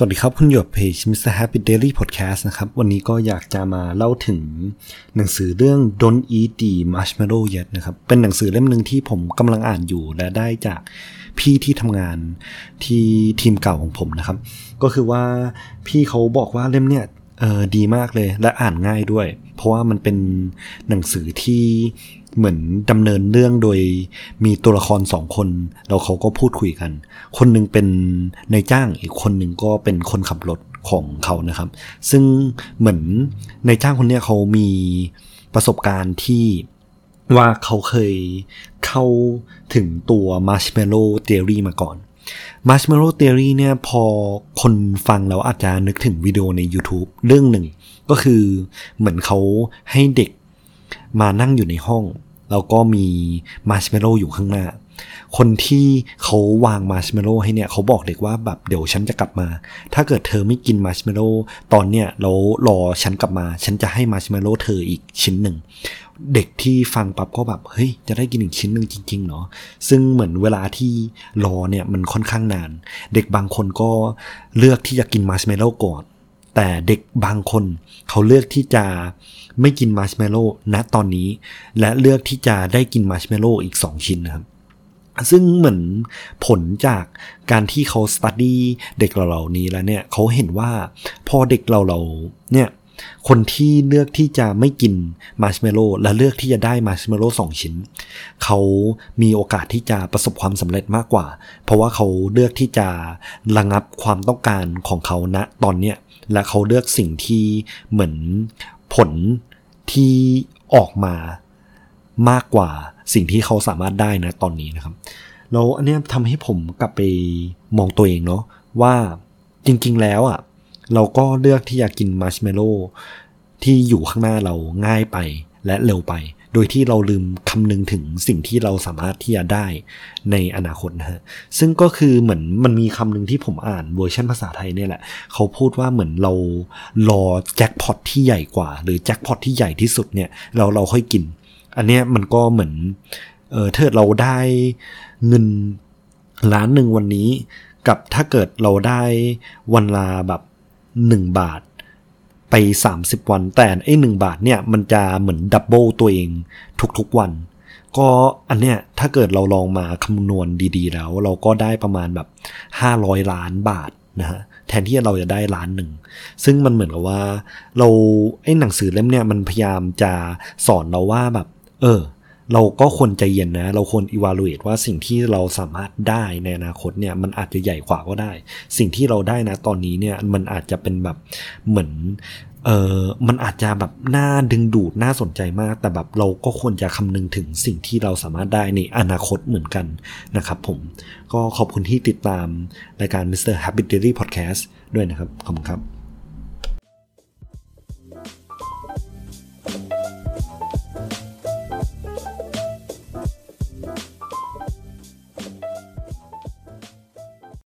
สวัสดีครับ คุณหยดเพจ Mr. Happy Daily Podcast นะครับ วันนี้ก็อยากจะมาเล่าถึงหนังสือเรื่อง Don't Eat the Marshmallow Yet นะครับ เป็นหนังสือเล่มหนึ่งที่ผมกำลังอ่านอยู่และได้จากพี่ที่ทำงานที่ทีมเก่าของผมนะครับ ก็คือว่าพี่เขาบอกว่าเล่มเนี่ยเออดีมากเลยและอ่านง่ายด้วย เพราะว่ามันเป็นหนังสือที่ เหมือนดำเนินเรื่องโดยมีตัวละครสองคน แล้วเขาก็พูดคุยกัน คนหนึ่งเป็นนายจ้างอีกคนหนึ่งก็เป็นคนขับรถของเขานะครับ ซึ่งเหมือนนายจ้างคนเนี้ยเขามีประสบการณ์ที่ว่าเขาเคยเข้าถึงตัว Marshmallow Theory มาก่อน Marshmallow Theory เนี่ยพอคนฟังแล้วอาจจะนึกถึงวิดีโอใน YouTube เรื่องหนึ่ง ก็คือเหมือนเขาให้เด็กมานั่งอยู่ในห้อง แล้วก็มีมาร์ชเมลโล่อยู่ข้างหน้า คนที่เขาวางมาร์ชเมลโล่ให้เนี่ยเขาบอกเด็กว่าแบบเดี๋ยวฉันจะกลับมา ถ้าเกิดเธอไม่กินมาร์ชเมลโล่ตอนเนี้ยแล้วรอฉันกลับมา ฉันจะให้มาร์ชเมลโล่เธออีกชิ้นหนึ่ง เด็กที่ฟังปั๊บก็แบบเฮ้ยจะได้กินอีกชิ้นหนึ่งจริงๆเนาะซึ่งเหมือนเวลาที่รอเนี่ยมันค่อนข้างนาน เด็กบางคนก็เลือกที่จะกินมาร์ชเมลโล่ก่อน แต่เด็กบางคนเขาเลือกที่จะไม่กินมาร์ชเมลโล่ณตอนนี้ และเลือกที่จะได้กินมาร์ชเมลโล่อีก 2 ชิ้นนะครับซึ่งเหมือนผลจากการที่เขา study เด็กเหล่านี้แล้วเนี่ยเขาเห็นว่าพอเด็กเราเราเนี่ย คนที่เลือกที่จะไม่กินมาร์ชเมลโล่และเลือกที่จะได้มาร์ชเมลโล่สองชิ้น เขามีโอกาสที่จะประสบความสำเร็จมากกว่า เพราะว่าเขาเลือกที่จะระงับความต้องการของเขาณตอนเนี้ยและเขาเลือกสิ่งที่เหมือนผลที่ออกมามากกว่าสิ่งที่เขาสามารถได้นะตอนนี้นะครับแล้วอันนี้ทำให้ผมกลับไปมองตัวเองเนาะว่าจริง ๆ แล้วอะ่ะ เราก็เลือกที่จะกินมาร์ชเมลโล่ที่อยู่ข้างหน้าเราง่ายไปและเร็วไป โดยที่เราลืมคำนึงถึงสิ่งที่เราสามารถที่จะได้ในอนาคตนะฮะ ซึ่งก็คือเหมือนมันมีคำหนึ่งที่ผมอ่านเวอร์ชันภาษาไทยเนี่ยแหละ เขาพูดว่าเหมือนเรารอแจ็คพอตที่ใหญ่กว่า หรือแจ็คพอตที่ใหญ่ที่สุดเนี่ยเราเราค่อยกิน อันเนี้ยมันก็เหมือนเออถ้าเราได้เงินล้านหนึ่งวันนี้ กับถ้าเกิดเราได้วันลาแบบ หนึ่งบาท ไป 30 วัน แต่ไอ้หนึ่งบาทเนี่ยมันจะเหมือนดับเบิลตัวเองทุกๆวัน ก็อันเนี้ยถ้าเกิดเราลองมาคำนวณดีๆ แล้ว เราก็ได้ประมาณแบบ 500 ล้านบาทนะฮะแทนที่เราจะได้ล้านหนึ่ง ซึ่งมันเหมือนกับว่า เราไอ้หนังสือเล่มเนี่ยมันพยายามจะสอนเราว่าแบบ เออ เราก็ควรใจเย็นนะ เราควร evaluate ว่าสิ่งที่เราสามารถได้ในอนาคตเนี่ยมันอาจจะใหญ่กว่าก็ได้ สิ่งที่เราได้นะตอนนี้เนี่ยมันอาจจะเป็นแบบเหมือนเออมันอาจจะแบบน่าดึงดูดน่าสนใจมาก แต่แบบเราก็ควรจะคำนึงถึงสิ่งที่เราสามารถได้ในอนาคตเหมือนกันนะครับผม ก็ขอบคุณที่ติดตามรายการ Mr. Happy Daily Podcast ด้วยนะครับ ขอบคุณครับ